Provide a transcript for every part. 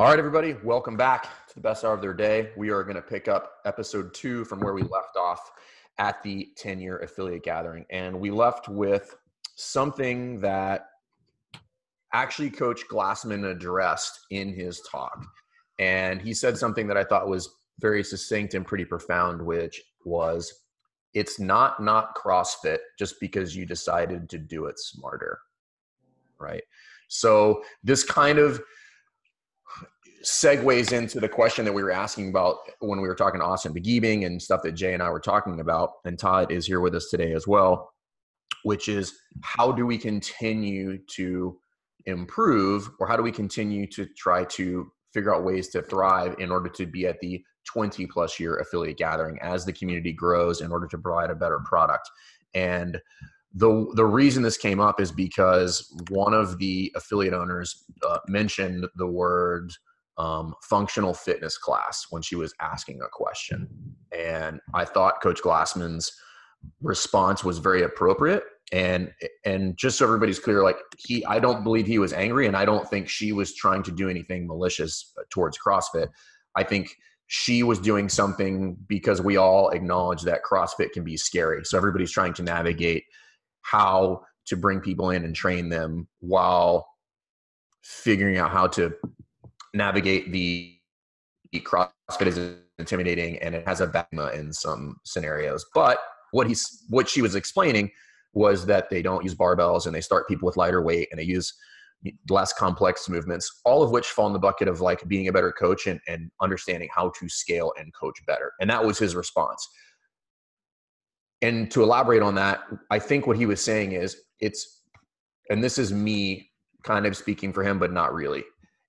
All right, everybody, welcome back to the best hour of their day. We are going to pick up episode two from where we left off at the 10 year affiliate gathering. And we left with something that actually Coach Glassman addressed in his talk. And he said something that I thought was very succinct and pretty profound, which was it's not not CrossFit just because you decided to do it smarter. Right. So this kind of segues into the question that we were asking about when we were talking to Austin Begebing and stuff that Jay and I were talking about. And Todd is here with us today as well, which is how do we continue to improve or how do we continue to try to figure out ways to thrive in order to be at the 20 plus year affiliate gathering as the community grows in order to provide a better product. And the the reason this came up is because one of the affiliate owners uh, mentioned the word um, functional fitness class when she was asking a question. And I thought Coach Glassman's response was very appropriate. And and just so everybody's clear, like he, I don't believe he was angry, and I don't think she was trying to do anything malicious towards CrossFit. I think she was doing something because we all acknowledge that CrossFit can be scary. So everybody's trying to navigate how to bring people in and train them while figuring out how to navigate the, the CrossFit is intimidating and it has a BACMA in some scenarios. But what he's what she was explaining was that they don't use barbells and they start people with lighter weight and they use less complex movements, all of which fall in the bucket of like being a better coach and, and understanding how to scale and coach better. And that was his response. And to elaborate on that, I think what he was saying is it's, and this is me kind of speaking for him, but not really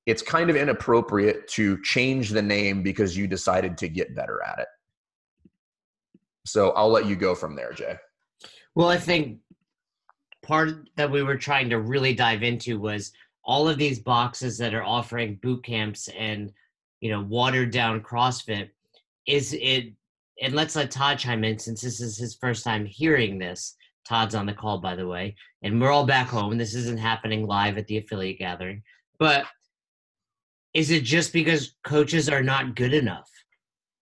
it's kind of inappropriate to change the name because you decided to get better at it. So I'll let you go from there, Jay. Well, I think part that we were trying to really dive into was all of these boxes that are offering boot camps and you know watered down CrossFit. Is it? And let's let Todd chime in since this is his first time hearing this. Todd's on the call, by the way, and we're all back home. This isn't happening live at the affiliate gathering, but is it just because coaches are not good enough?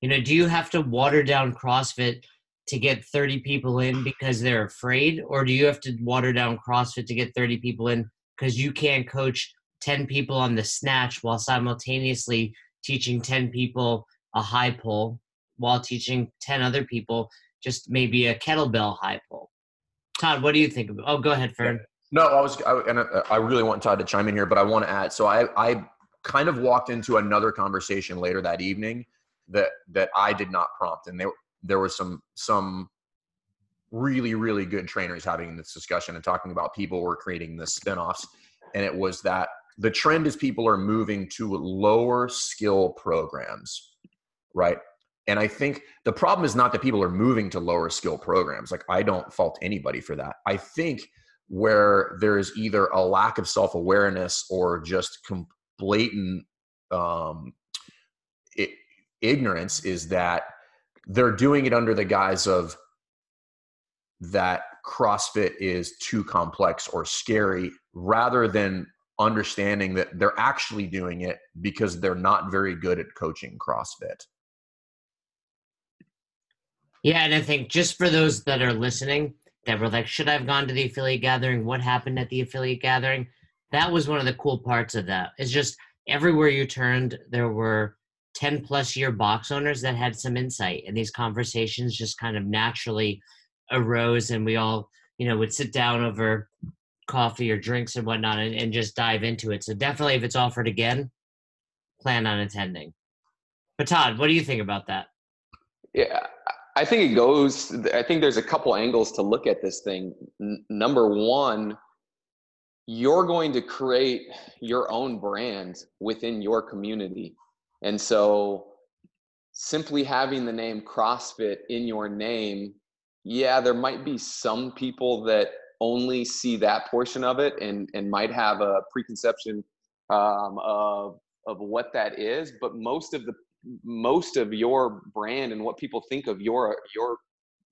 You know, do you have to water down CrossFit to get 30 people in because they're afraid? Or do you have to water down CrossFit to get 30 people in because you can't coach 10 people on the snatch while simultaneously teaching 10 people a high pull while teaching 10 other people just maybe a kettlebell high pull? Todd, what do you think? Of, oh, go ahead, Fern. No, I was, I, and I really want Todd to chime in here, but I want to add. So I, I kind of walked into another conversation later that evening that that I did not prompt, and there there was some some really really good trainers having this discussion and talking about people were creating the spinoffs, and it was that the trend is people are moving to lower skill programs, right? And I think the problem is not that people are moving to lower skill programs. Like I don't fault anybody for that. I think where there is either a lack of self awareness or just com- blatant um, it, ignorance is that they're doing it under the guise of that CrossFit is too complex or scary rather than understanding that they're actually doing it because they're not very good at coaching CrossFit. Yeah, and I think just for those that are listening that were like, should I have gone to the affiliate gathering? What happened at the affiliate gathering? That was one of the cool parts of that. It's just everywhere you turned, there were 10 plus year box owners that had some insight, and these conversations just kind of naturally arose, and we all, you know, would sit down over coffee or drinks and whatnot and, and just dive into it. So definitely, if it's offered again, plan on attending. But Todd, what do you think about that? Yeah, I think it goes. I think there's a couple angles to look at this thing. N- number one you're going to create your own brand within your community. And so simply having the name CrossFit in your name, yeah, there might be some people that only see that portion of it and, and might have a preconception um, of, of what that is. But most of the most of your brand and what people think of your your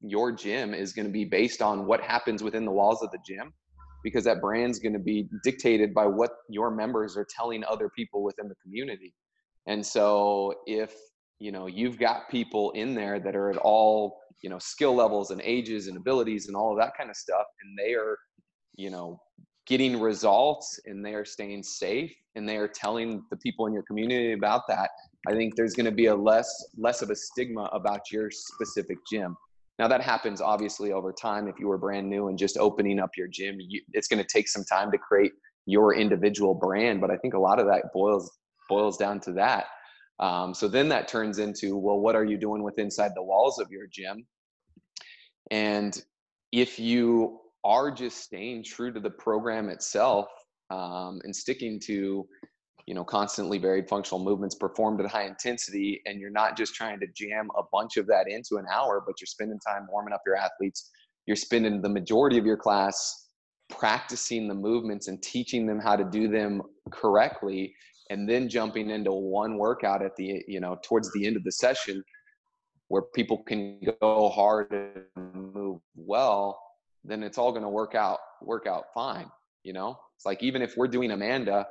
your gym is going to be based on what happens within the walls of the gym because that brand's going to be dictated by what your members are telling other people within the community. And so if you know you've got people in there that are at all you know skill levels and ages and abilities and all of that kind of stuff and they are you know getting results and they are staying safe and they are telling the people in your community about that i think there's going to be a less less of a stigma about your specific gym now that happens obviously over time if you were brand new and just opening up your gym you, it's going to take some time to create your individual brand but i think a lot of that boils boils down to that um, so then that turns into, well, what are you doing with inside the walls of your gym? And if you are just staying true to the program itself um, and sticking to, you know, constantly varied functional movements performed at high intensity, and you're not just trying to jam a bunch of that into an hour, but you're spending time warming up your athletes, you're spending the majority of your class practicing the movements and teaching them how to do them correctly and then jumping into one workout at the you know towards the end of the session where people can go hard and move well then it's all going to work out work out fine you know? It's like even if we're doing amanda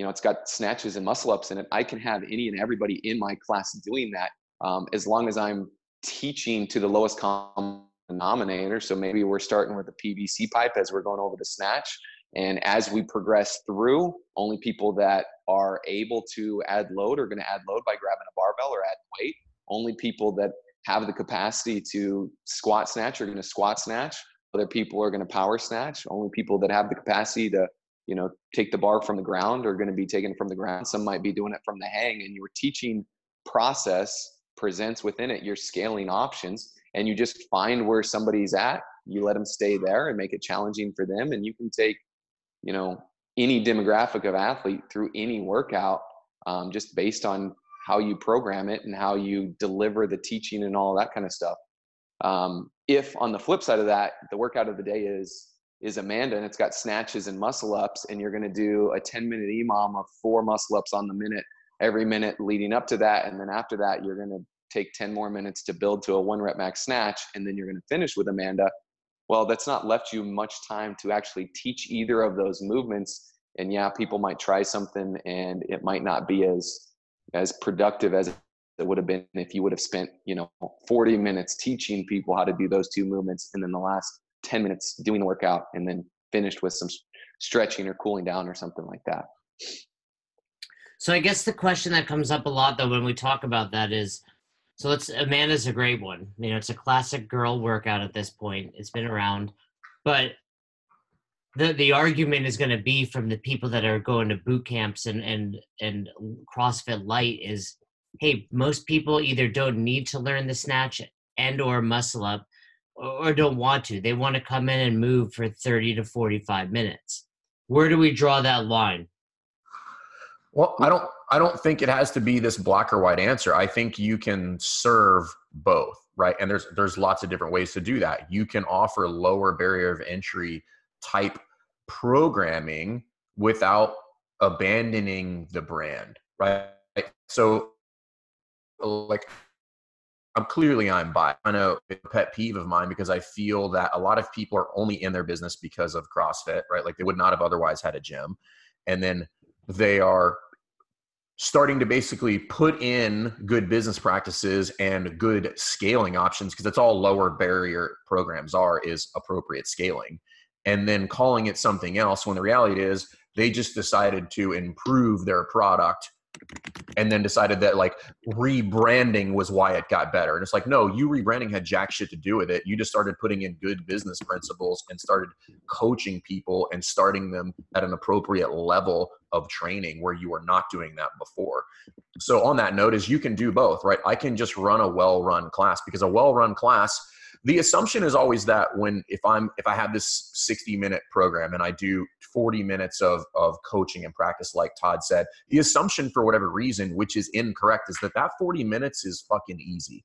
you know it's got snatches and muscle ups in it i can have any and everybody in my class doing that um, as long as i'm teaching to the lowest common denominator so maybe we're starting with a pvc pipe as we're going over the snatch and as we progress through, only people that are able to add load are going to add load by grabbing a barbell or add weight. Only people that have the capacity to squat snatch are going to squat snatch. Other people are going to power snatch. Only people that have the capacity to, you know, take the bar from the ground are going to be taken from the ground. Some might be doing it from the hang. And your teaching process presents within it your scaling options, and you just find where somebody's at. You let them stay there and make it challenging for them, and you can take you know any demographic of athlete through any workout um, just based on how you program it and how you deliver the teaching and all that kind of stuff um, if on the flip side of that the workout of the day is is amanda and it's got snatches and muscle ups and you're going to do a 10 minute emom of four muscle ups on the minute every minute leading up to that and then after that you're going to take 10 more minutes to build to a one rep max snatch and then you're going to finish with amanda. Well that's not left you much time to actually teach either of those movements and yeah people might try something and it might not be as as productive as it would have been if you would have spent you know 40 minutes teaching people how to do those two movements and then the last 10 minutes doing the workout and then finished with some stretching or cooling down or something like that so i guess the question that comes up a lot though when we talk about that is so it's Amanda's a great one. You know, it's a classic girl workout at this point. It's been around, but the the argument is going to be from the people that are going to boot camps and and and CrossFit Light is, hey, most people either don't need to learn the snatch and or muscle up, or don't want to. They want to come in and move for thirty to forty five minutes. Where do we draw that line? Well, I don't I don't think it has to be this black or white answer. I think you can serve both, right? And there's there's lots of different ways to do that. You can offer lower barrier of entry type programming without abandoning the brand, right? So like I'm clearly I'm by I know a pet peeve of mine because I feel that a lot of people are only in their business because of CrossFit, right? Like they would not have otherwise had a gym. And then they are starting to basically put in good business practices and good scaling options because that's all lower barrier programs are is appropriate scaling and then calling it something else when the reality is they just decided to improve their product and then decided that like rebranding was why it got better. And it's like, no, you rebranding had jack shit to do with it. You just started putting in good business principles and started coaching people and starting them at an appropriate level of training where you were not doing that before. So on that note is you can do both, right? I can just run a well-run class because a well-run class the assumption is always that when if i'm if i have this 60 minute program and i do 40 minutes of of coaching and practice like todd said the assumption for whatever reason which is incorrect is that that 40 minutes is fucking easy.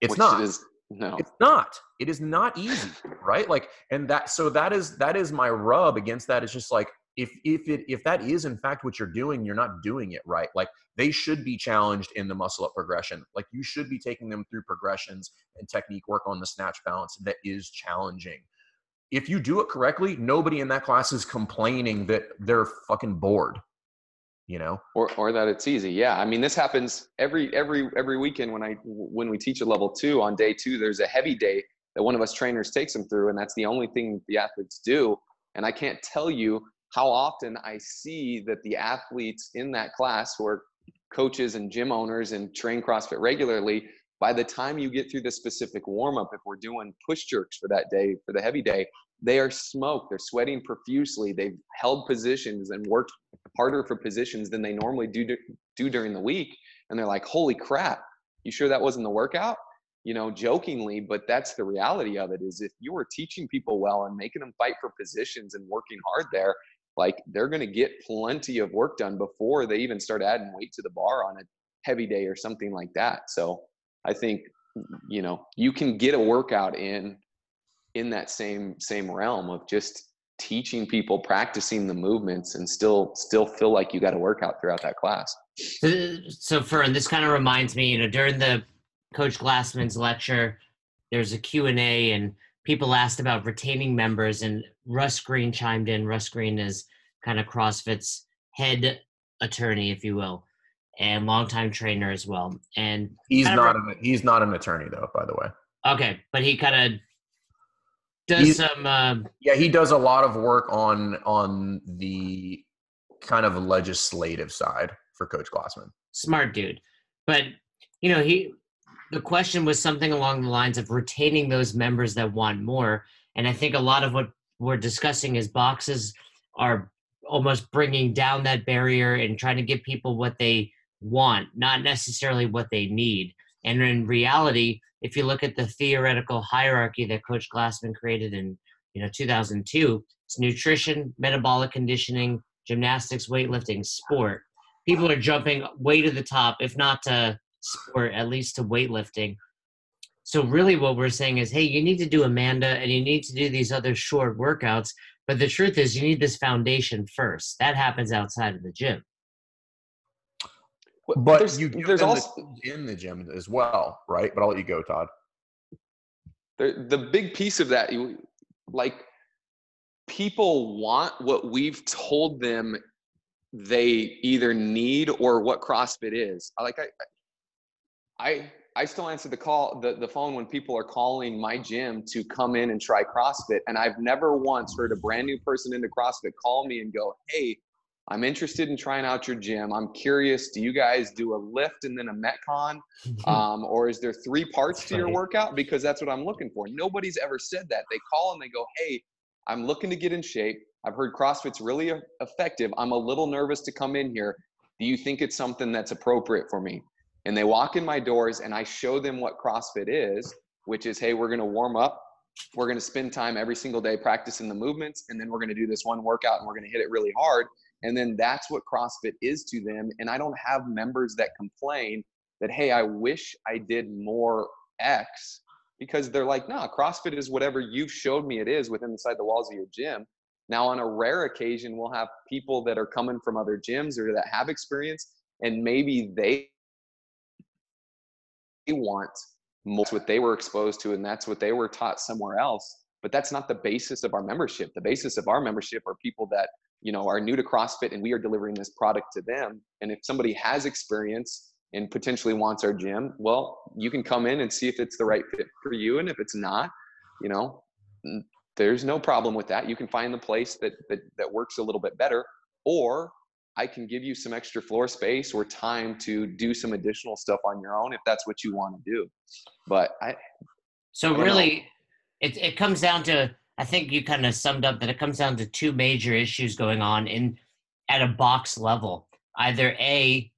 It's which not. is, no. It's not. It is not easy right? Like and that so that is that is my rub against that. It's just like if if it if that is in fact what you're doing you're not doing it right. Like they should be challenged in the muscle up progression. Like you should be taking them through progressions and technique work on the snatch balance that is challenging. If you do it correctly nobody in that class is complaining that they're fucking bored you know? Or or that it's easy. Yeah i mean this happens every every every weekend when i when we teach a level two on day two there's a heavy day that one of us trainers takes them through and that's the only thing the athletes do. And i can't tell you how often i see that the athletes in that class who are coaches and gym owners and train crossfit regularly by the time you get through the specific warm up if we're doing push jerks for that day for the heavy day they are smoked they're sweating profusely they've held positions and worked harder for positions than they normally do do during the week and they're like holy crap you sure that wasn't the workout? You know jokingly but that's the reality of it is if you are teaching people well and making them fight for positions and working hard there like they're going to get plenty of work done before they even start adding weight to the bar on a heavy day or something like that. So i think you know you can get a workout in in that same same realm of just teaching people practicing the movements and still still feel like you got a workout throughout that class. So for this kind of reminds me you know during the coach glassman's lecture there's a q&a and people asked about retaining members and russ green chimed in russ green is kind of crossfit's head attorney if you will and longtime trainer as well and he's not re- an, he's not an attorney though by the way okay but he kind of does He's, some. Uh, yeah, he does a lot of work on on the kind of legislative side for Coach Glassman. Smart dude, but you know he. The question was something along the lines of retaining those members that want more, and I think a lot of what we're discussing is boxes are almost bringing down that barrier and trying to give people what they want, not necessarily what they need. And in reality, if you look at the theoretical hierarchy that Coach Glassman created in you know 2002, it's nutrition, metabolic conditioning, gymnastics, weightlifting, sport. People are jumping way to the top, if not to sport, at least to weightlifting. So really, what we're saying is, hey, you need to do Amanda, and you need to do these other short workouts. But the truth is, you need this foundation first. That happens outside of the gym. But there's, you there's also the, in the gym as well, right? But I'll let you go, Todd. The the big piece of that, you like people want what we've told them they either need or what CrossFit is. Like I, I, I still answer the call, the, the phone when people are calling my gym to come in and try CrossFit. And I've never once heard a brand new person into CrossFit call me and go, Hey, I'm interested in trying out your gym. I'm curious, do you guys do a lift and then a Metcon? Um, or is there three parts to your workout? Because that's what I'm looking for. Nobody's ever said that. They call and they go, hey, I'm looking to get in shape. I've heard CrossFit's really effective. I'm a little nervous to come in here. Do you think it's something that's appropriate for me? And they walk in my doors and I show them what CrossFit is, which is, hey, we're going to warm up. We're going to spend time every single day practicing the movements. And then we're going to do this one workout and we're going to hit it really hard and then that's what CrossFit is to them. And I don't have members that complain that, hey, I wish I did more X because they're like, nah, CrossFit is whatever you've showed me it is within inside the walls of your gym. Now, on a rare occasion, we'll have people that are coming from other gyms or that have experience, and maybe they want most what they were exposed to, and that's what they were taught somewhere else. But that's not the basis of our membership. The basis of our membership are people that you know are new to CrossFit and we are delivering this product to them. And if somebody has experience and potentially wants our gym, well, you can come in and see if it's the right fit for you. And if it's not, you know, there's no problem with that. You can find the place that that, that works a little bit better, or I can give you some extra floor space or time to do some additional stuff on your own if that's what you want to do. But I. So I really, it it comes down to I think you kind of summed up that it comes down to two major issues going on in at a box level. Either A,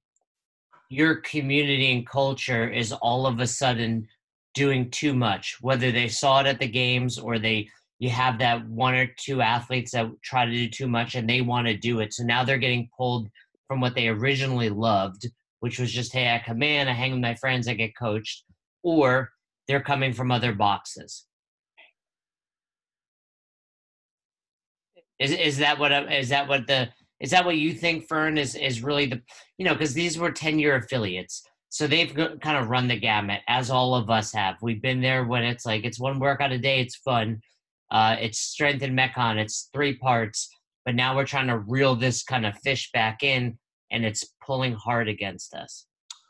your community and culture is all of a sudden doing too much, whether they saw it at the games or they you have that one or two athletes that try to do too much and they want to do it. So now they're getting pulled from what they originally loved, which was just, hey, I come in, I hang with my friends, I get coached, or they're coming from other boxes. Is is that what is that what the is that what you think, Fern? Is is really the you know because these were ten year affiliates, so they've kind of run the gamut as all of us have. We've been there when it's like it's one workout a day, it's fun, uh, it's strength and metcon, it's three parts, but now we're trying to reel this kind of fish back in and it's pulling hard against us.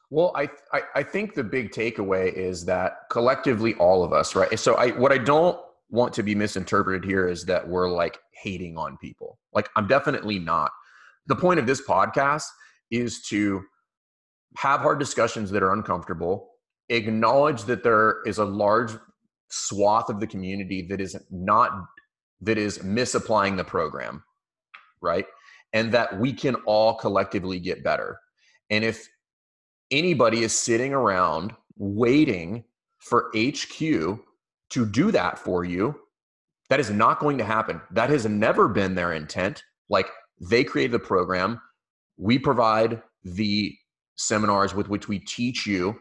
Well, I, I, I think the big takeaway is that collectively, all of us, right? So, I what I don't want to be misinterpreted here is that we're like hating on people. Like, I'm definitely not. The point of this podcast is to have hard discussions that are uncomfortable, acknowledge that there is a large swath of the community that is not that is misapplying the program, right? And that we can all collectively get better. And if anybody is sitting around waiting for HQ to do that for you, that is not going to happen. That has never been their intent. Like they create the program, we provide the seminars with which we teach you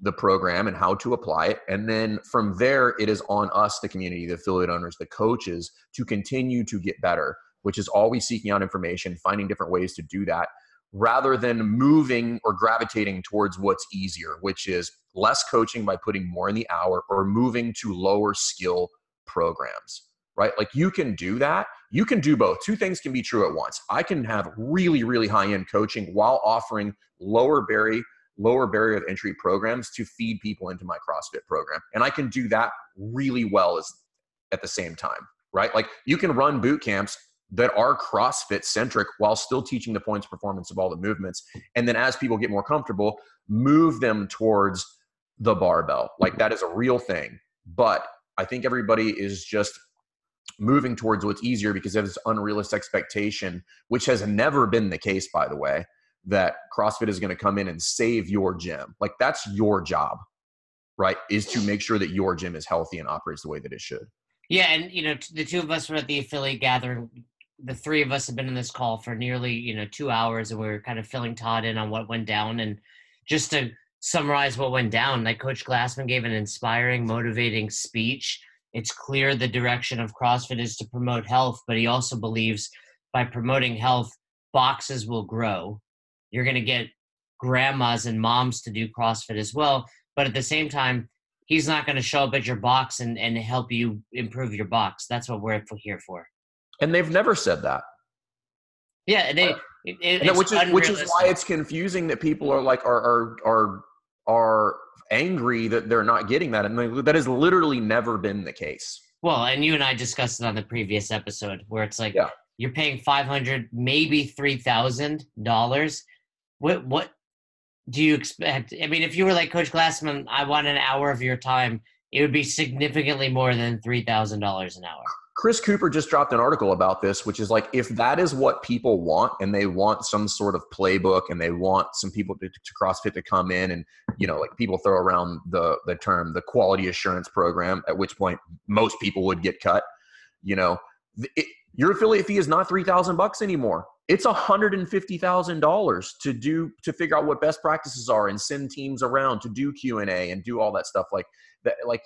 the program and how to apply it. And then from there, it is on us, the community, the affiliate owners, the coaches, to continue to get better, which is always seeking out information, finding different ways to do that, rather than moving or gravitating towards what's easier, which is less coaching by putting more in the hour or moving to lower skill programs right? Like you can do that. You can do both. Two things can be true at once. I can have really, really high end coaching while offering lower barrier, lower barrier of entry programs to feed people into my CrossFit program. And I can do that really well as at the same time, right? Like you can run boot camps that are CrossFit centric while still teaching the points performance of all the movements. And then as people get more comfortable, move them towards the barbell. Like that is a real thing. But I think everybody is just moving towards what's easier because of this unrealistic expectation, which has never been the case, by the way, that CrossFit is going to come in and save your gym. Like that's your job, right? Is to make sure that your gym is healthy and operates the way that it should. Yeah, and you know, the two of us were at the affiliate gathering. The three of us have been in this call for nearly, you know, two hours, and we are kind of filling Todd in on what went down. And just to summarize what went down, like Coach Glassman gave an inspiring, motivating speech it's clear the direction of CrossFit is to promote health, but he also believes by promoting health, boxes will grow. You're going to get grandmas and moms to do CrossFit as well. But at the same time, he's not going to show up at your box and, and help you improve your box. That's what we're here for. And they've never said that. Yeah, they. Uh, it, which is which is why it's confusing that people are like are are are are angry that they're not getting that, and that has literally never been the case. Well, and you and I discussed it on the previous episode, where it's like yeah. you're paying five hundred, maybe three thousand dollars. What what do you expect? I mean, if you were like Coach Glassman, I want an hour of your time. It would be significantly more than three thousand dollars an hour. Chris Cooper just dropped an article about this, which is like if that is what people want and they want some sort of playbook and they want some people to, to CrossFit to come in and you know like people throw around the the term the quality assurance program, at which point most people would get cut. You know, it, your affiliate fee is not three thousand bucks anymore. It's hundred and fifty thousand dollars to do to figure out what best practices are and send teams around to do Q and do all that stuff like that. Like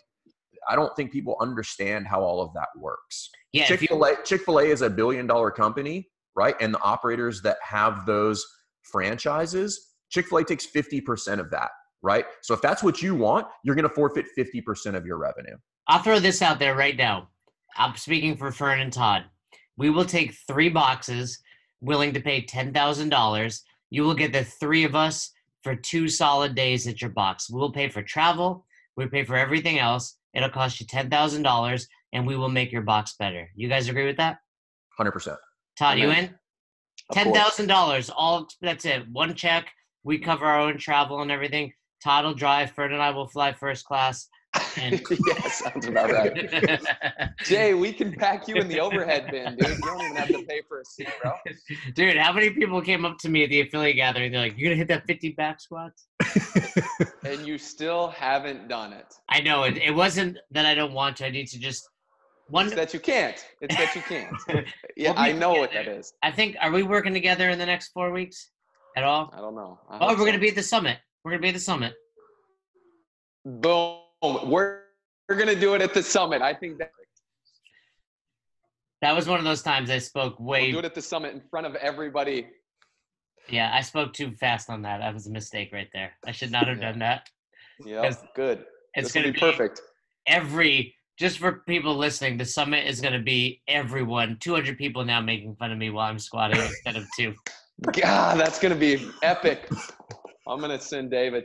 I don't think people understand how all of that works. Yeah, Chick Fil A Chick Fil A is a billion dollar company, right? And the operators that have those franchises, Chick Fil A takes fifty percent of that, right? So if that's what you want, you're going to forfeit fifty percent of your revenue. I'll throw this out there right now. I'm speaking for Fern and Todd. We will take three boxes, willing to pay ten thousand dollars. You will get the three of us for two solid days at your box. We'll pay for travel. We pay for everything else It'll cost you ten thousand dollars, and we will make your box better. You guys agree with that? Hundred percent. Todd, you in? Ten thousand dollars. All that's it. One check. We cover our own travel and everything. Todd will drive. Ferd and I will fly first class. And yeah, sounds about right. Jay, we can pack you in the overhead bin, dude. You don't even have to pay for a seat, bro. Dude, how many people came up to me at the affiliate gathering? They're like, "You're gonna hit that 50 back squats?" and you still haven't done it. I know it. It wasn't that I don't want to. I need to just. One it's that you can't. It's that you can't. yeah, well, I know what that is. I think. Are we working together in the next four weeks at all? I don't know. I oh, we're so. gonna be at the summit. We're gonna be at the summit. Boom. We're we're gonna do it at the summit. I think that. That was one of those times I spoke way. We'll do it at the summit in front of everybody. Yeah, I spoke too fast on that. That was a mistake right there. I should not have yeah. done that. Yeah, good. It's going to be perfect. Every just for people listening, the summit is going to be everyone. Two hundred people now making fun of me while I'm squatting instead of two. God, that's going to be epic. I'm going to send David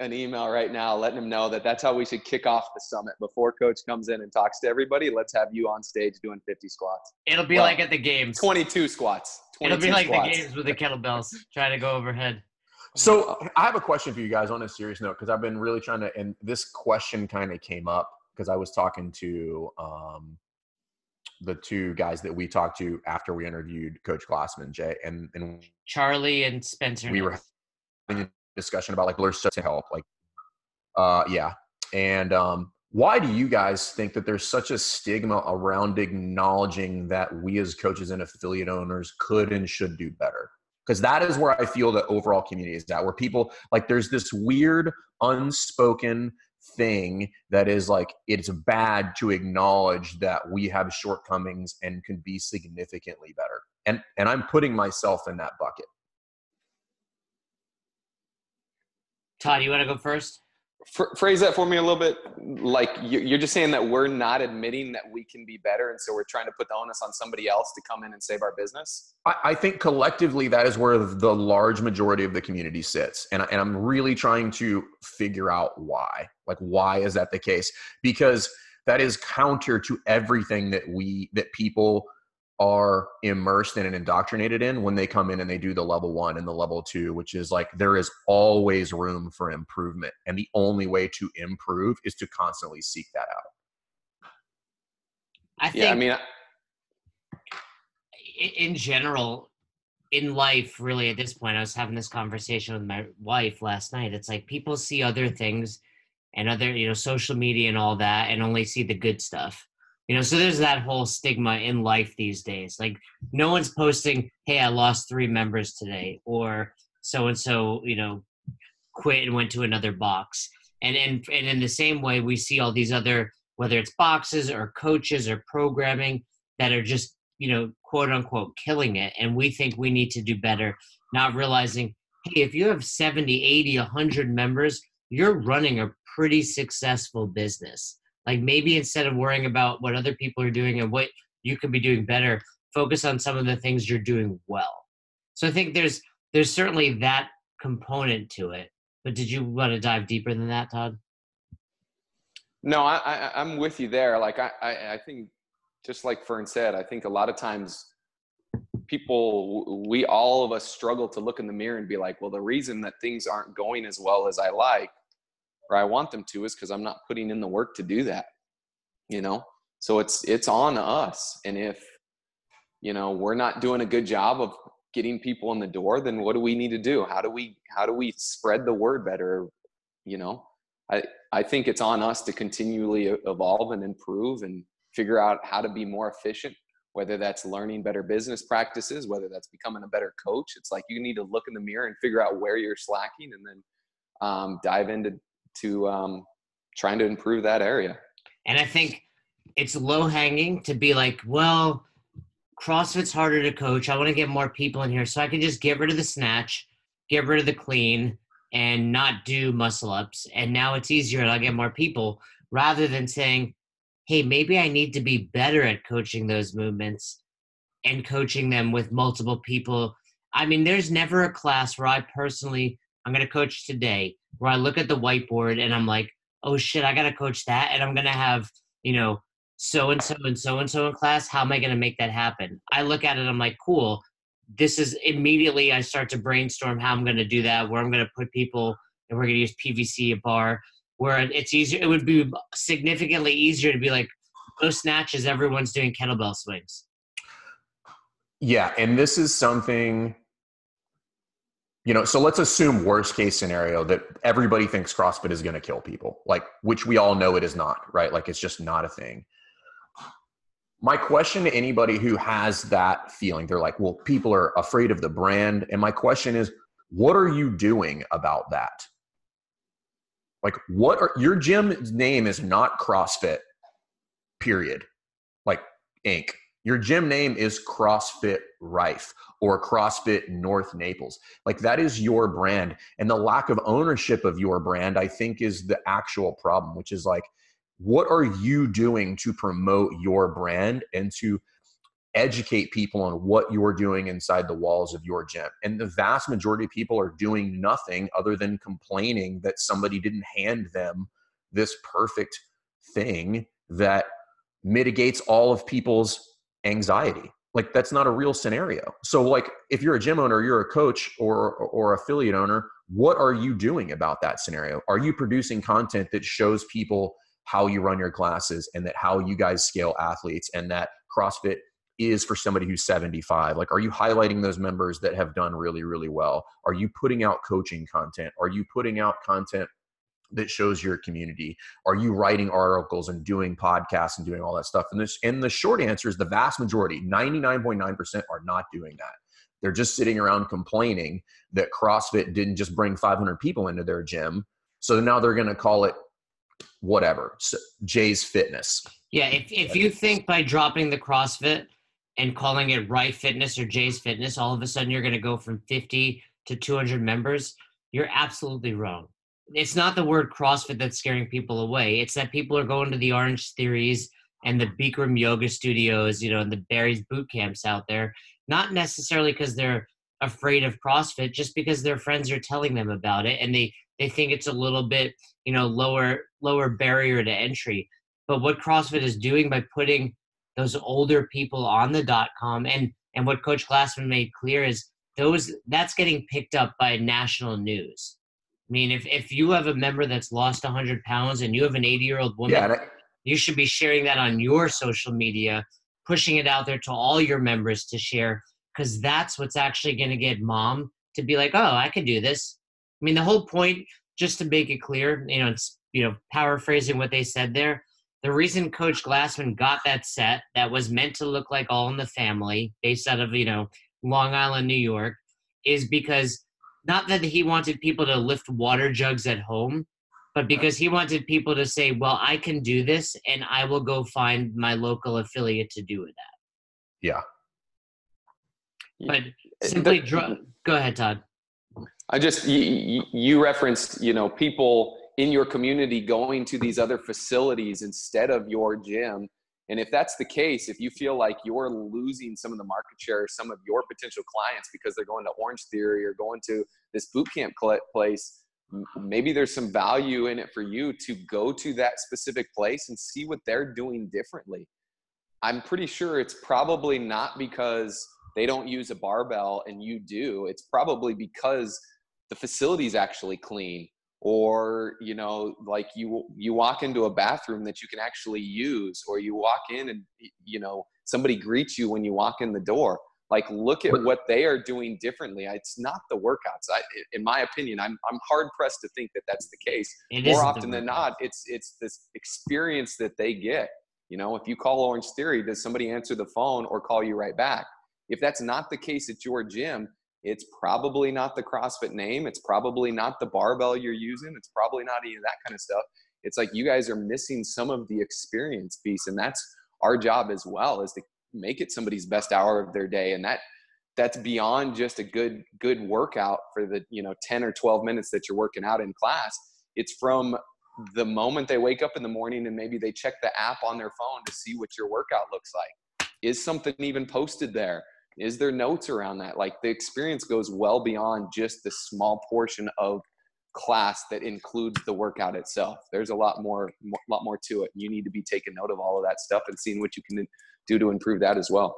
an email right now, letting him know that that's how we should kick off the summit. Before coach comes in and talks to everybody, let's have you on stage doing 50 squats. It'll be well, like at the games. 22 squats. 22 It'll be like squats. the games with the kettlebells, trying to go overhead. So I have a question for you guys on a serious note because I've been really trying to, and this question kind of came up because I was talking to um, the two guys that we talked to after we interviewed Coach Glassman, Jay, and and Charlie and Spencer. We were having a discussion about like there's to help, like, uh, yeah, and um, why do you guys think that there's such a stigma around acknowledging that we as coaches and affiliate owners could and should do better? because that is where I feel the overall community is at, where people like there's this weird unspoken thing that is like it's bad to acknowledge that we have shortcomings and can be significantly better. And and I'm putting myself in that bucket. Todd, you want to go first? phrase that for me a little bit. Like you're just saying that we're not admitting that we can be better and so we're trying to put the onus on somebody else to come in and save our business? I, think collectively that is where the large majority of the community sits and, and i'm really trying to figure out why. Like why is that the case? Because that is counter to everything that we that people are immersed in and indoctrinated in when they come in and they do the level one and the level two, which is like there is always room for improvement. And the only way to improve is to constantly seek that out. I think, yeah, I mean, in general, in life, really, at this point, I was having this conversation with my wife last night. It's like people see other things and other, you know, social media and all that and only see the good stuff you know, so there's that whole stigma in life these days. Like no one's posting, "Hey, I lost three members today," or so and so, you know, quit and went to another box. And and and in the same way, we see all these other, whether it's boxes or coaches or programming that are just you know, quote unquote, killing it, and we think we need to do better, not realizing, hey, if you have 70, 80, 100 members, you're running a pretty successful business like maybe instead of worrying about what other people are doing and what you could be doing better, focus on some of the things you're doing well. So I think there's there's certainly that component to it. But did you want to dive deeper than that, Todd? No, I, I am with you there. Like I, I I think just like Fern said, I think a lot of times people we all of us struggle to look in the mirror and be like well the reason that things aren't going as well as i like or I want them to is because I'm not putting in the work to do that. You know? So it's it's on us. And if, you know, we're not doing a good job of getting people in the door, then what do we need to do? How do we how do we spread the word better? You know? I I think it's on us to continually evolve and improve and figure out how to be more efficient whether that's learning better business practices, whether that's becoming a better coach. It's like you need to look in the mirror and figure out where you're slacking and then um, dive into to um, trying to improve that area. And I think it's low hanging to be like, well, CrossFit's harder to coach. I want to get more people in here, so I can just get rid of the snatch, get rid of the clean, and not do muscle ups. And now it's easier, and I'll get more people rather than saying, hey, maybe I need to be better at coaching those movements and coaching them with multiple people. I mean, there's never a class where I personally I'm going to coach today, where I look at the whiteboard and I'm like, oh shit, I got to coach that. And I'm to have, you know, so and so and so and so in class. How am I to make that happen? I look at it, I'm like, cool. This is immediately I start to brainstorm how I'm to do that, where I'm to put people, and we're to use PVC, a bar, where it's easier. It would be significantly easier to be like, those snatches, everyone's doing kettlebell swings. Yeah. And this is something you know so let's assume worst case scenario that everybody thinks crossfit is going to kill people like which we all know it is not right? Like it's just not a thing. My question to anybody who has that feeling they're like well people are afraid of the brand. And my question is what are you doing about that? Like what are your gym's name is not crossfit period like inc. Your gym name is CrossFit Rife or CrossFit North Naples. Like that is your brand. And the lack of ownership of your brand, I think, is the actual problem, which is like, what are you doing to promote your brand and to educate people on what you're doing inside the walls of your gym. And the vast majority of people are doing nothing other than complaining that somebody didn't hand them this perfect thing that mitigates all of people's anxiety. Like that's not a real scenario. So like if you're a gym owner, you're a coach or or affiliate owner, what are you doing about that scenario? Are you producing content that shows people how you run your classes and that how you guys scale athletes and that CrossFit is for somebody who's 75 like are you highlighting those members that have done really really well are you putting out coaching content are you putting out content that shows your community. Are you writing articles and doing podcasts and doing all that stuff? And this and the short answer is the vast majority 99.9% are not doing that. They're just sitting around complaining that crossfit didn't just bring 500 people into their gym so now they're going to call it whatever so, jay's fitness. Yeah if, if you think by dropping the crossfit and calling it Right Fitness or Jay's Fitness, all of a sudden you're going to go from 50 to 200 members, you're absolutely wrong. It's not the word CrossFit that's scaring people away. It's that people are going to the Orange Theories and the Bikram Yoga Studios, you know, and the Barry's boot camps out there, not necessarily because they're afraid of CrossFit, just because their friends are telling them about it and they they think it's a little bit, you know, lower lower barrier to entry. But what CrossFit is doing by putting those older people on the dot com and and what coach glassman made clear is those that's getting picked up by national news mean if, if you have a member that's lost 100 pounds and you have an 80 year old woman yeah, you should be sharing that on your social media pushing it out there to all your members to share because that's what's actually going to get mom to be like oh i can do this. I mean the whole point just to make it clear you know it's you know paraphrasing what they said there the reason Coach Glassman got that set that was meant to look like All in the Family, based out of you know Long Island, New York, is because not that he wanted people to lift water jugs at home, but because he wanted people to say, "Well, I can do this, and I will go find my local affiliate to do it." that." Yeah. But eh, simply, draw, go ahead, Todd. I just you, you referenced you know people in your community going to these other facilities instead of your gym. And if that's the case, if you feel like you're losing some of the market share, some of your potential clients because they're going to Orange Theory or going to this boot camp place, maybe there's some value in it for you to go to that specific place and see what they're doing differently. I'm pretty sure it's probably not because they don't use a barbell and you do. It's probably because the facility's actually clean or you know like you you walk into a bathroom that you can actually use or you walk in and you know somebody greets you when you walk in the door. Like look at what they are doing differently. It's not the workouts. I, in my opinion i'm, I'm hard pressed to think that that's the case. It more often than not it's it's this experience that they get. You know if you call orange theory does somebody answer the phone or call you right back? If that's not the case at your gym it's probably not the CrossFit name. It's probably not the barbell you're using. It's probably not any of that kind of stuff. It's like you guys are missing some of the experience piece, and that's our job as well is to make it somebody's best hour of their day, and that that's beyond just a good good workout for the you know 10 or 12 minutes that you're working out in class. It's from the moment they wake up in the morning and maybe they check the app on their phone to see what your workout looks like. Is something even posted there? Is there notes around that? Like the experience goes well beyond just the small portion of class that includes the workout itself. There's a lot more a lot more to it. You need to be taking note of all of that stuff and seeing what you can do to improve that as well.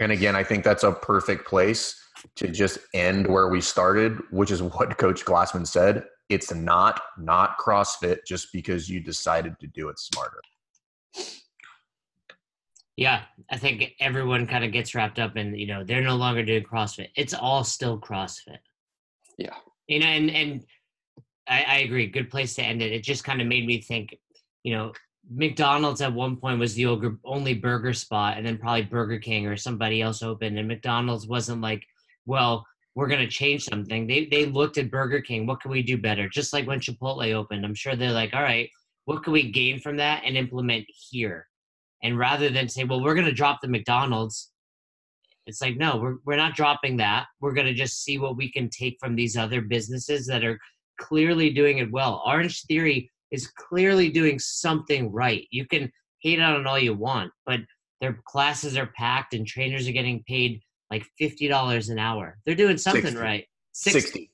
And again i think that's a perfect place to just end where we started which is what coach glassman said. It's not not crossfit just because you decided to do it smarter yeah, I think everyone kind of gets wrapped up in, you know, they're no longer doing CrossFit. It's all still CrossFit. Yeah. You know, and and I, I agree. Good place to end it. It just kind of made me think, you know, McDonald's at one point was the only burger spot, and then probably Burger King or somebody else opened, and McDonald's wasn't like, well, we're going to change something. They they looked at Burger King. What can we do better? Just like when Chipotle opened, I'm sure they're like, all right, what can we gain from that and implement here? And rather than say, well, we're going to drop the McDonald's, it's like, no, we're, we're not dropping that. We're going to just see what we can take from these other businesses that are clearly doing it well. Orange Theory is clearly doing something right. You can hate on it all you want, but their classes are packed and trainers are getting paid like fifty dollars an hour. They're doing something 60. right. 60.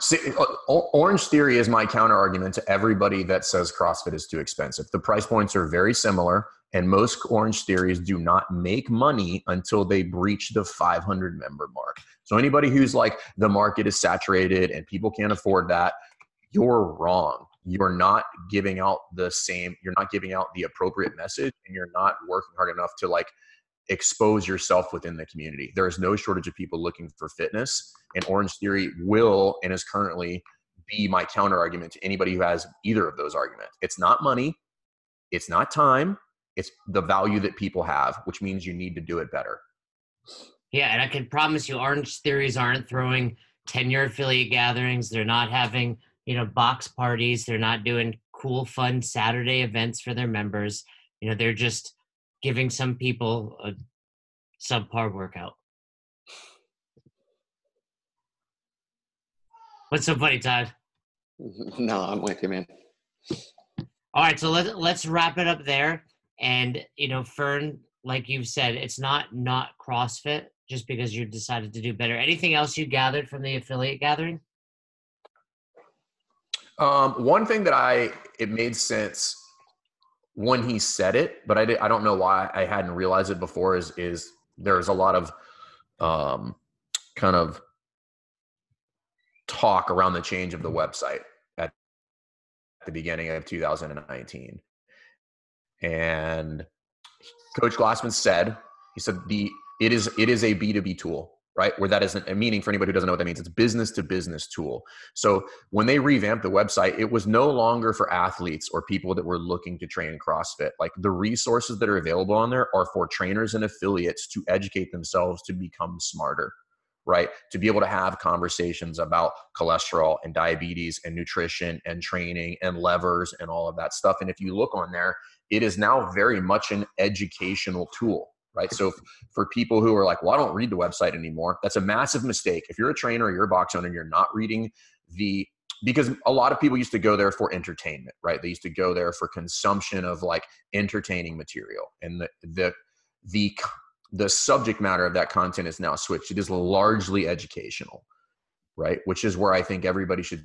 Si- uh, O- Orange Theory is my counter argument to everybody that says CrossFit is too expensive. The price points are very similar, and most Orange Theories do not make money until they breach the 500 member mark. So, anybody who's like, the market is saturated and people can't afford that, you're wrong. You're not giving out the same, you're not giving out the appropriate message, and you're not working hard enough to like expose yourself within the community. There is no shortage of people looking for fitness, and Orange Theory will and is currently be my counter argument to anybody who has either of those arguments. It's not money, it's not time, it's the value that people have, which means you need to do it better. Yeah, and I can promise you, Orange Theories aren't throwing ten-year affiliate gatherings. They're not having you know box parties. They're not doing cool, fun Saturday events for their members. You know, they're just giving some people a subpar workout. What's so funny, Todd? No, I'm with you, man. All right, so let's let's wrap it up there. And you know, Fern, like you've said, it's not not CrossFit just because you decided to do better. Anything else you gathered from the affiliate gathering? Um, one thing that I it made sense when he said it, but I did, I don't know why I hadn't realized it before. Is is there's a lot of um, kind of talk around the change of the website at the beginning of 2019, and Coach Glassman said he said the it is it is a B2B tool right? Where that isn't a meaning for anybody who doesn't know what that means. It's business to business tool. So when they revamped the website, it was no longer for athletes or people that were looking to train CrossFit. Like the resources that are available on there are for trainers and affiliates to educate themselves to become smarter. Right. To be able to have conversations about cholesterol and diabetes and nutrition and training and levers and all of that stuff. And if you look on there, it is now very much an educational tool right? So for people who are like, well, I don't read the website anymore, that's a massive mistake. If you're a trainer or you're a box owner and you're not reading the because a lot of people used to go there for entertainment, right? They used to go there for consumption of like entertaining material, and the the the the subject matter of that content is now switched. It is largely educational, right? Which is where I think everybody should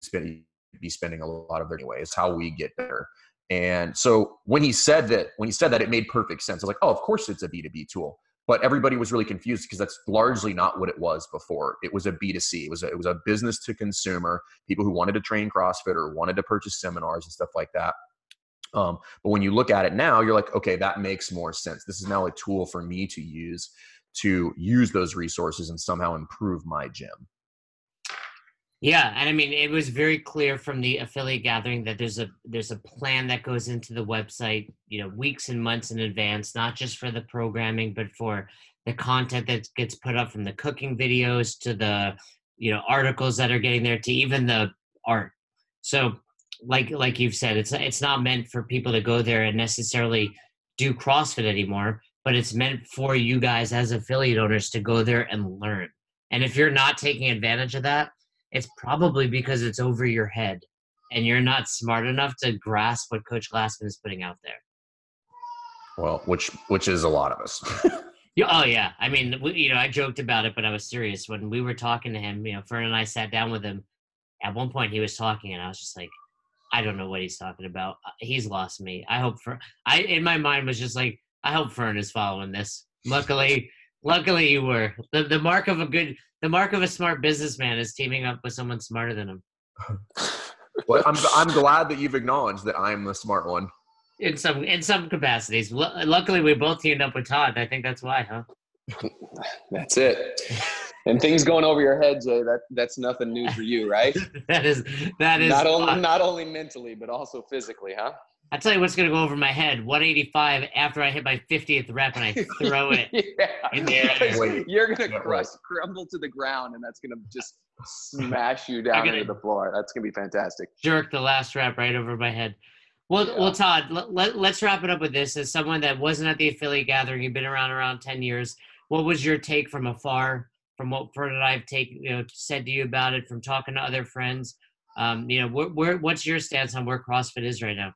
spend, be spending a lot of their anyway. Is how we get there. And so when he said that, when he said that, it made perfect sense. I was like, oh, of course it's a B2B tool. But everybody was really confused because that's largely not what it was before. It was a B2C. It was a, it was a business to consumer, people who wanted to train CrossFit or wanted to purchase seminars and stuff like that. Um, but when you look at it now, you're like, okay, that makes more sense. This is now a tool for me to use to use those resources and somehow improve my gym. Yeah, and I mean it was very clear from the affiliate gathering that there's a there's a plan that goes into the website, you know, weeks and months in advance, not just for the programming, but for the content that gets put up from the cooking videos to the you know articles that are getting there to even the art. So like like you've said, it's it's not meant for people to go there and necessarily do CrossFit anymore, but it's meant for you guys as affiliate owners to go there and learn. And if you're not taking advantage of that, it's probably because it's over your head and you're not smart enough to grasp what Coach Glassman is putting out there. Well, which which is a lot of us. yeah, oh yeah. I mean, we, you know, I joked about it, but I was serious when we were talking to him. You know, Fern and I sat down with him. At one point, he was talking, and I was just like, I don't know what he's talking about. Uh, he's lost me. I hope for I in my mind was just like, I hope Fern is following this. Luckily, luckily you were. The the mark of a good the mark of a smart businessman is teaming up with someone smarter than him. well, I'm I'm glad that you've acknowledged that I'm the smart one. In some in some capacities. L- luckily, we both teamed up with Todd. I think that's why, huh? that's it. And things going over your head, Jay. That that's nothing new for you, right? that is that is not only not only mentally but also physically, huh? I tell you what's going to go over my head: 185 after I hit my 50th rep and I throw it yeah. in the air. You're going to crust, crumble to the ground, and that's going to just smash you down into the floor. That's going to be fantastic. Jerk the last rep right over my head. Well, yeah. well, Todd, let, let, let's wrap it up with this. As someone that wasn't at the affiliate gathering, you've been around around 10 years. What was your take from afar, from what Fern and I've taken, you know, said to you about it, from talking to other friends? Um, you know, where, where, what's your stance on where CrossFit is right now?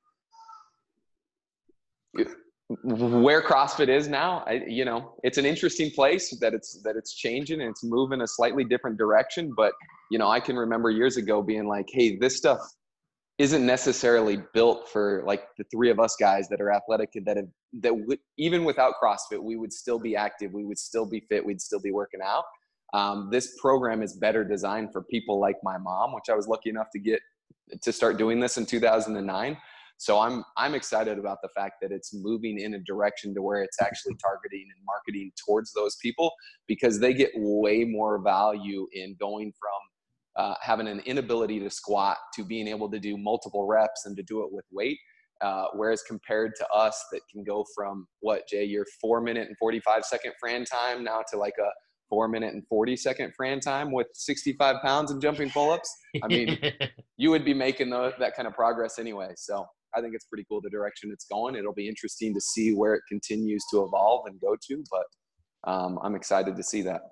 Where CrossFit is now, I, you know, it's an interesting place that it's that it's changing and it's moving a slightly different direction. But you know, I can remember years ago being like, "Hey, this stuff isn't necessarily built for like the three of us guys that are athletic and that have that w- even without CrossFit, we would still be active, we would still be fit, we'd still be working out." Um, this program is better designed for people like my mom, which I was lucky enough to get to start doing this in 2009 so I'm I'm excited about the fact that it's moving in a direction to where it's actually targeting and marketing towards those people because they get way more value in going from uh, having an inability to squat to being able to do multiple reps and to do it with weight. Uh, whereas compared to us that can go from what Jay, your four minute and 45 second Fran time now to like a four minute and 40 second Fran time with 65 pounds and jumping pull ups. I mean, you would be making the, that kind of progress anyway. So I think it's pretty cool the direction it's going. It'll be interesting to see where it continues to evolve and go to, but um, I'm excited to see that.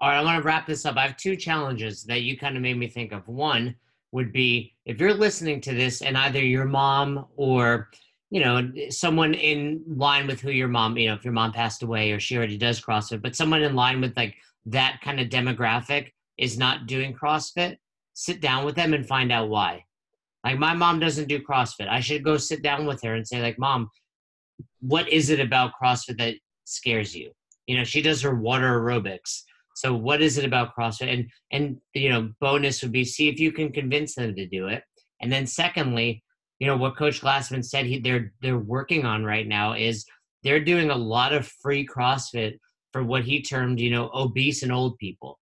All right, I want to wrap this up. I have two challenges that you kind of made me think of. One would be if you're listening to this and either your mom or you know someone in line with who your mom you know if your mom passed away or she already does crossfit but someone in line with like that kind of demographic is not doing crossfit sit down with them and find out why like my mom doesn't do CrossFit. I should go sit down with her and say, like, Mom, what is it about CrossFit that scares you? You know, she does her water aerobics. So what is it about CrossFit? And and you know, bonus would be see if you can convince them to do it. And then secondly, you know, what Coach Glassman said he they're they're working on right now is they're doing a lot of free CrossFit for what he termed, you know, obese and old people.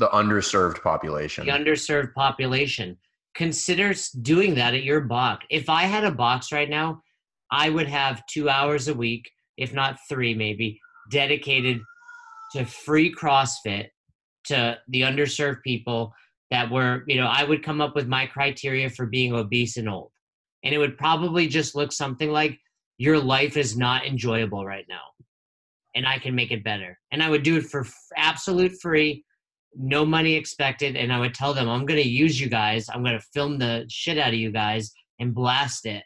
The underserved population. The underserved population consider doing that at your box. If I had a box right now, I would have two hours a week, if not three maybe, dedicated to free CrossFit to the underserved people that were, you know, I would come up with my criteria for being obese and old. And it would probably just look something like your life is not enjoyable right now. And I can make it better. And I would do it for absolute free no money expected and i would tell them i'm going to use you guys i'm going to film the shit out of you guys and blast it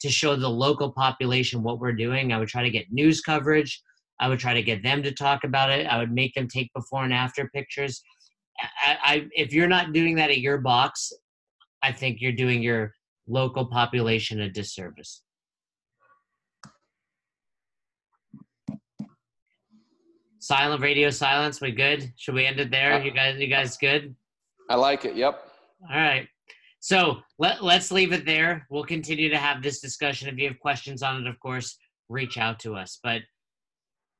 to show the local population what we're doing. I would try to get news coverage i would try to get them to talk about it i would make them take before and after pictures. I, I if you're not doing that at your box i think you're doing your local population a disservice silent radio silence. We good? Should we end it there? Uh, you guys, you guys good? I like it. Yep. All right. So let let's leave it there. We'll continue to have this discussion. If you have questions on it, of course, reach out to us. But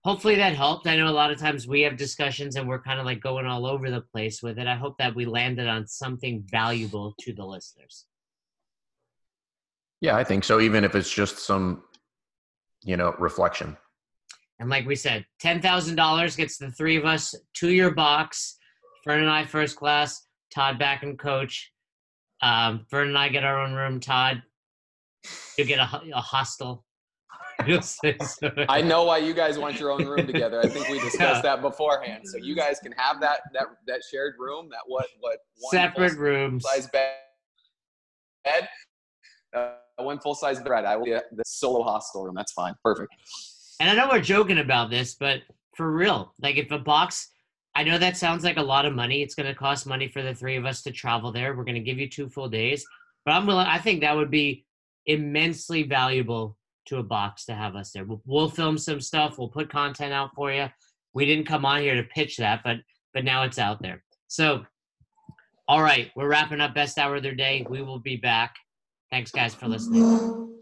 hopefully that helped. I know a lot of times we have discussions and we're kind of like going all over the place with it. I hope that we landed on something valuable to the listeners. Yeah, I think so. Even if it's just some, you know, reflection. And like we said, ten thousand dollars gets the three of us to your box. Fern and I first class. Todd back and coach. Um, Fern and I get our own room. Todd, you get a, a hostel. I know why you guys want your own room together. I think we discussed that beforehand. So you guys can have that that that shared room. That what what separate rooms size bed. bed uh, one full size bed. I will get the solo hostel room. That's fine. Perfect. And I know we're joking about this, but for real, like if a box, I know that sounds like a lot of money. It's going to cost money for the three of us to travel there. We're going to give you two full days, but I'm willing. I think that would be immensely valuable to a box to have us there. We'll, we'll film some stuff. We'll put content out for you. We didn't come on here to pitch that, but but now it's out there. So, all right, we're wrapping up best hour of their day. We will be back. Thanks, guys, for listening.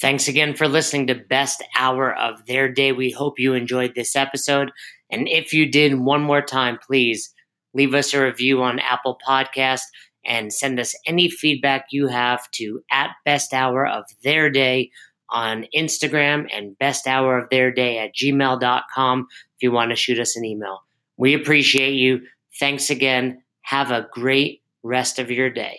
Thanks again for listening to Best Hour of Their Day. We hope you enjoyed this episode. And if you did, one more time, please leave us a review on Apple Podcast and send us any feedback you have to at Best Hour of Their Day on Instagram and Best Hour of Their Day at gmail.com if you want to shoot us an email. We appreciate you. Thanks again. Have a great rest of your day.